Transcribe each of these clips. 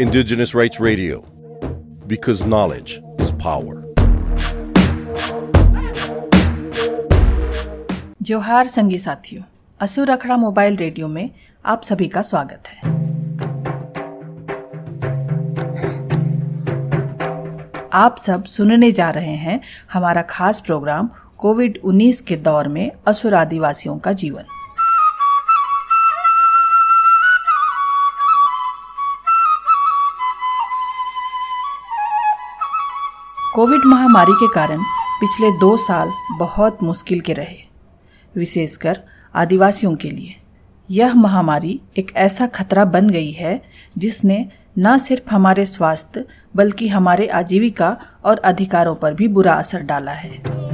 Indigenous Rights Radio, because knowledge is power. जोहार संगी साथियों असुर अखड़ा मोबाइल रेडियो में आप सभी का स्वागत है। आप सब सुनने जा रहे हैं हमारा खास प्रोग्राम कोविड 19 के दौर में असुर आदिवासियों का जीवन। कोविड महामारी के कारण पिछले दो साल बहुत मुश्किल के रहे, विशेषकर आदिवासियों के लिए। यह महामारी एक ऐसा खतरा बन गई है जिसने न सिर्फ़ हमारे स्वास्थ्य, बल्कि हमारे आजीविका और अधिकारों पर भी बुरा असर डाला है।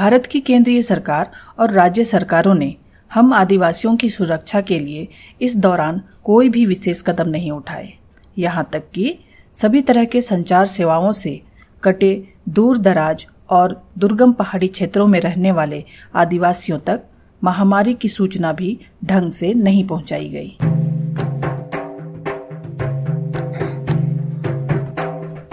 भारत की केंद्रीय सरकार और राज्य सरकारों ने हम आदिवासियों की सुरक्षा के लिए इस दौरान कोई भी विशेष कदम नहीं उठाए। यहाँ तक कि सभी तरह के संचार सेवाओं से कटे दूर दराज और दुर्गम पहाड़ी क्षेत्रों में रहने वाले आदिवासियों तक महामारी की सूचना भी ढंग से नहीं पहुंचाई गई।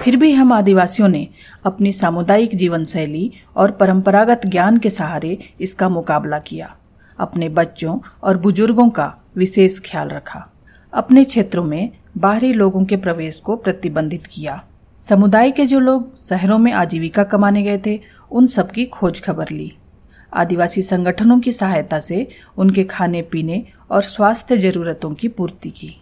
फिर भी हम आदिवासियों ने अपनी सामुदायिक जीवन शैली और परंपरागत ज्ञान के सहारे इसका मुकाबला किया। अपने बच्चों और बुज़ुर्गों का विशेष ख्याल रखा। अपने क्षेत्रों में बाहरी लोगों के प्रवेश को प्रतिबंधित किया। समुदाय के जो लोग शहरों में आजीविका कमाने गए थे, उन सबकी खोज खबर ली। आदिवासी संगठनों की सहायता से उनके खाने, पीने और स्वास्थ्य जरूरतों की पूर्ति की।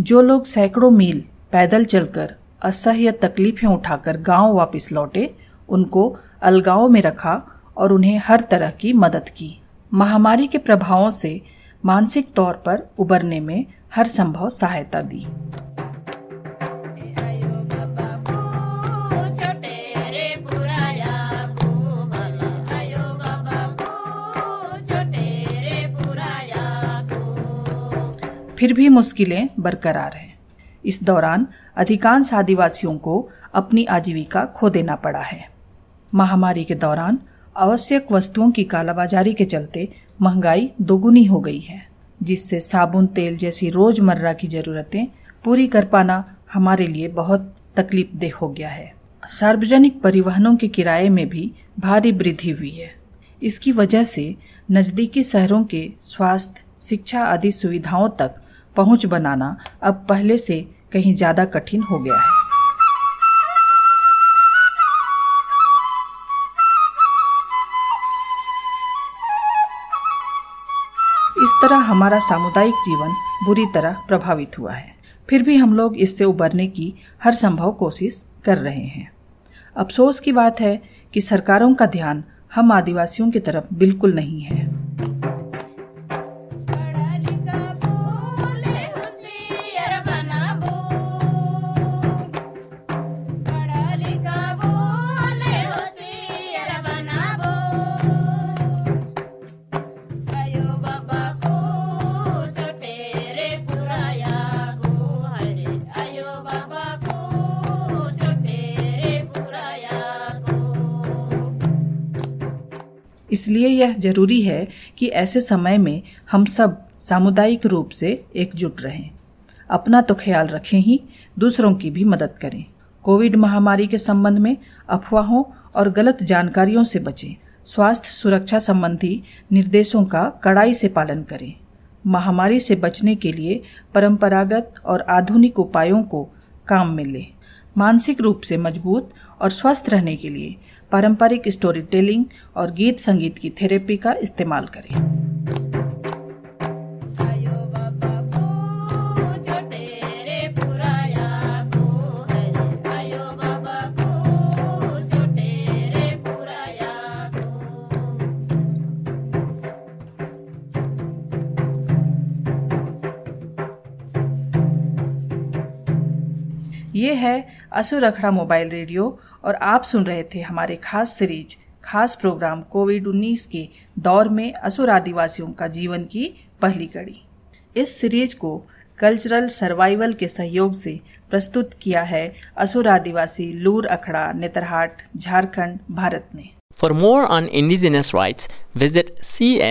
जो लोग सैकड़ों मील पैदल चलकर असह्य तकलीफें उठाकर गाँव वापस लौटे, उनको अलगाव में रखा और उन्हें हर तरह की मदद की। महामारी के प्रभावों से मानसिक तौर पर उबरने में हर संभव सहायता दी। फिर भी मुश्किलें बरकरार हैं। इस दौरान अधिकांश आदिवासियों को अपनी आजीविका खो देना पड़ा है। महामारी के दौरान आवश्यक वस्तुओं की कालाबाजारी के चलते महँगाई दोगुनी हो गई है, जिससे साबुन, तेल जैसी रोज़मर्रा की जरूरतें पूरी कर पाना हमारे लिए बहुत तकलीफ़ देह हो गया है। सार्वजनिक परिवहनों के किराए में भी भारी वृद्धि हुई है। इसकी वजह से नजदीकी शहरों के स्वास्थ्य, शिक्षा आदि सुविधाओं तक पहुँच बनाना अब पहले से कहीं ज़्यादा कठिन हो गया है। इस तरह हमारा सामुदायिक जीवन बुरी तरह प्रभावित हुआ है। फिर भी हम लोग इससे उबरने की हर संभव कोशिश कर रहे हैं। अफसोस की बात है कि सरकारों का ध्यान हम आदिवासियों की तरफ़ बिल्कुल नहीं है। इसलिए यह ज़रूरी है कि ऐसे समय में हम सब सामुदायिक रूप से एकजुट रहें। अपना तो ख्याल रखें ही, दूसरों की भी मदद करें। कोविड महामारी के संबंध में अफवाहों और गलत जानकारियों से बचें। स्वास्थ्य सुरक्षा संबंधी निर्देशों का कड़ाई से पालन करें। महामारी से बचने के लिए परंपरागत और आधुनिक उपायों को काम में लें। मानसिक रूप से मज़बूत और स्वस्थ रहने के लिए पारंपरिक स्टोरी टेलिंग और गीत संगीत की थेरेपी का इस्तेमाल करें। ये है असुर अखड़ा मोबाइल रेडियो और आप सुन रहे थे हमारे खास सीरीज़ खास प्रोग्राम कोविड 19 के दौर में असुर आदिवासियों का जीवन की पहली कड़ी इस सीरीज़ को कल्चरल सर्वाइवल के सहयोग से प्रस्तुत किया है असुर आदिवासी लूर अखड़ा नेतरहाट झारखंड भारत ने For more on indigenous rights, visit cs.org/rights.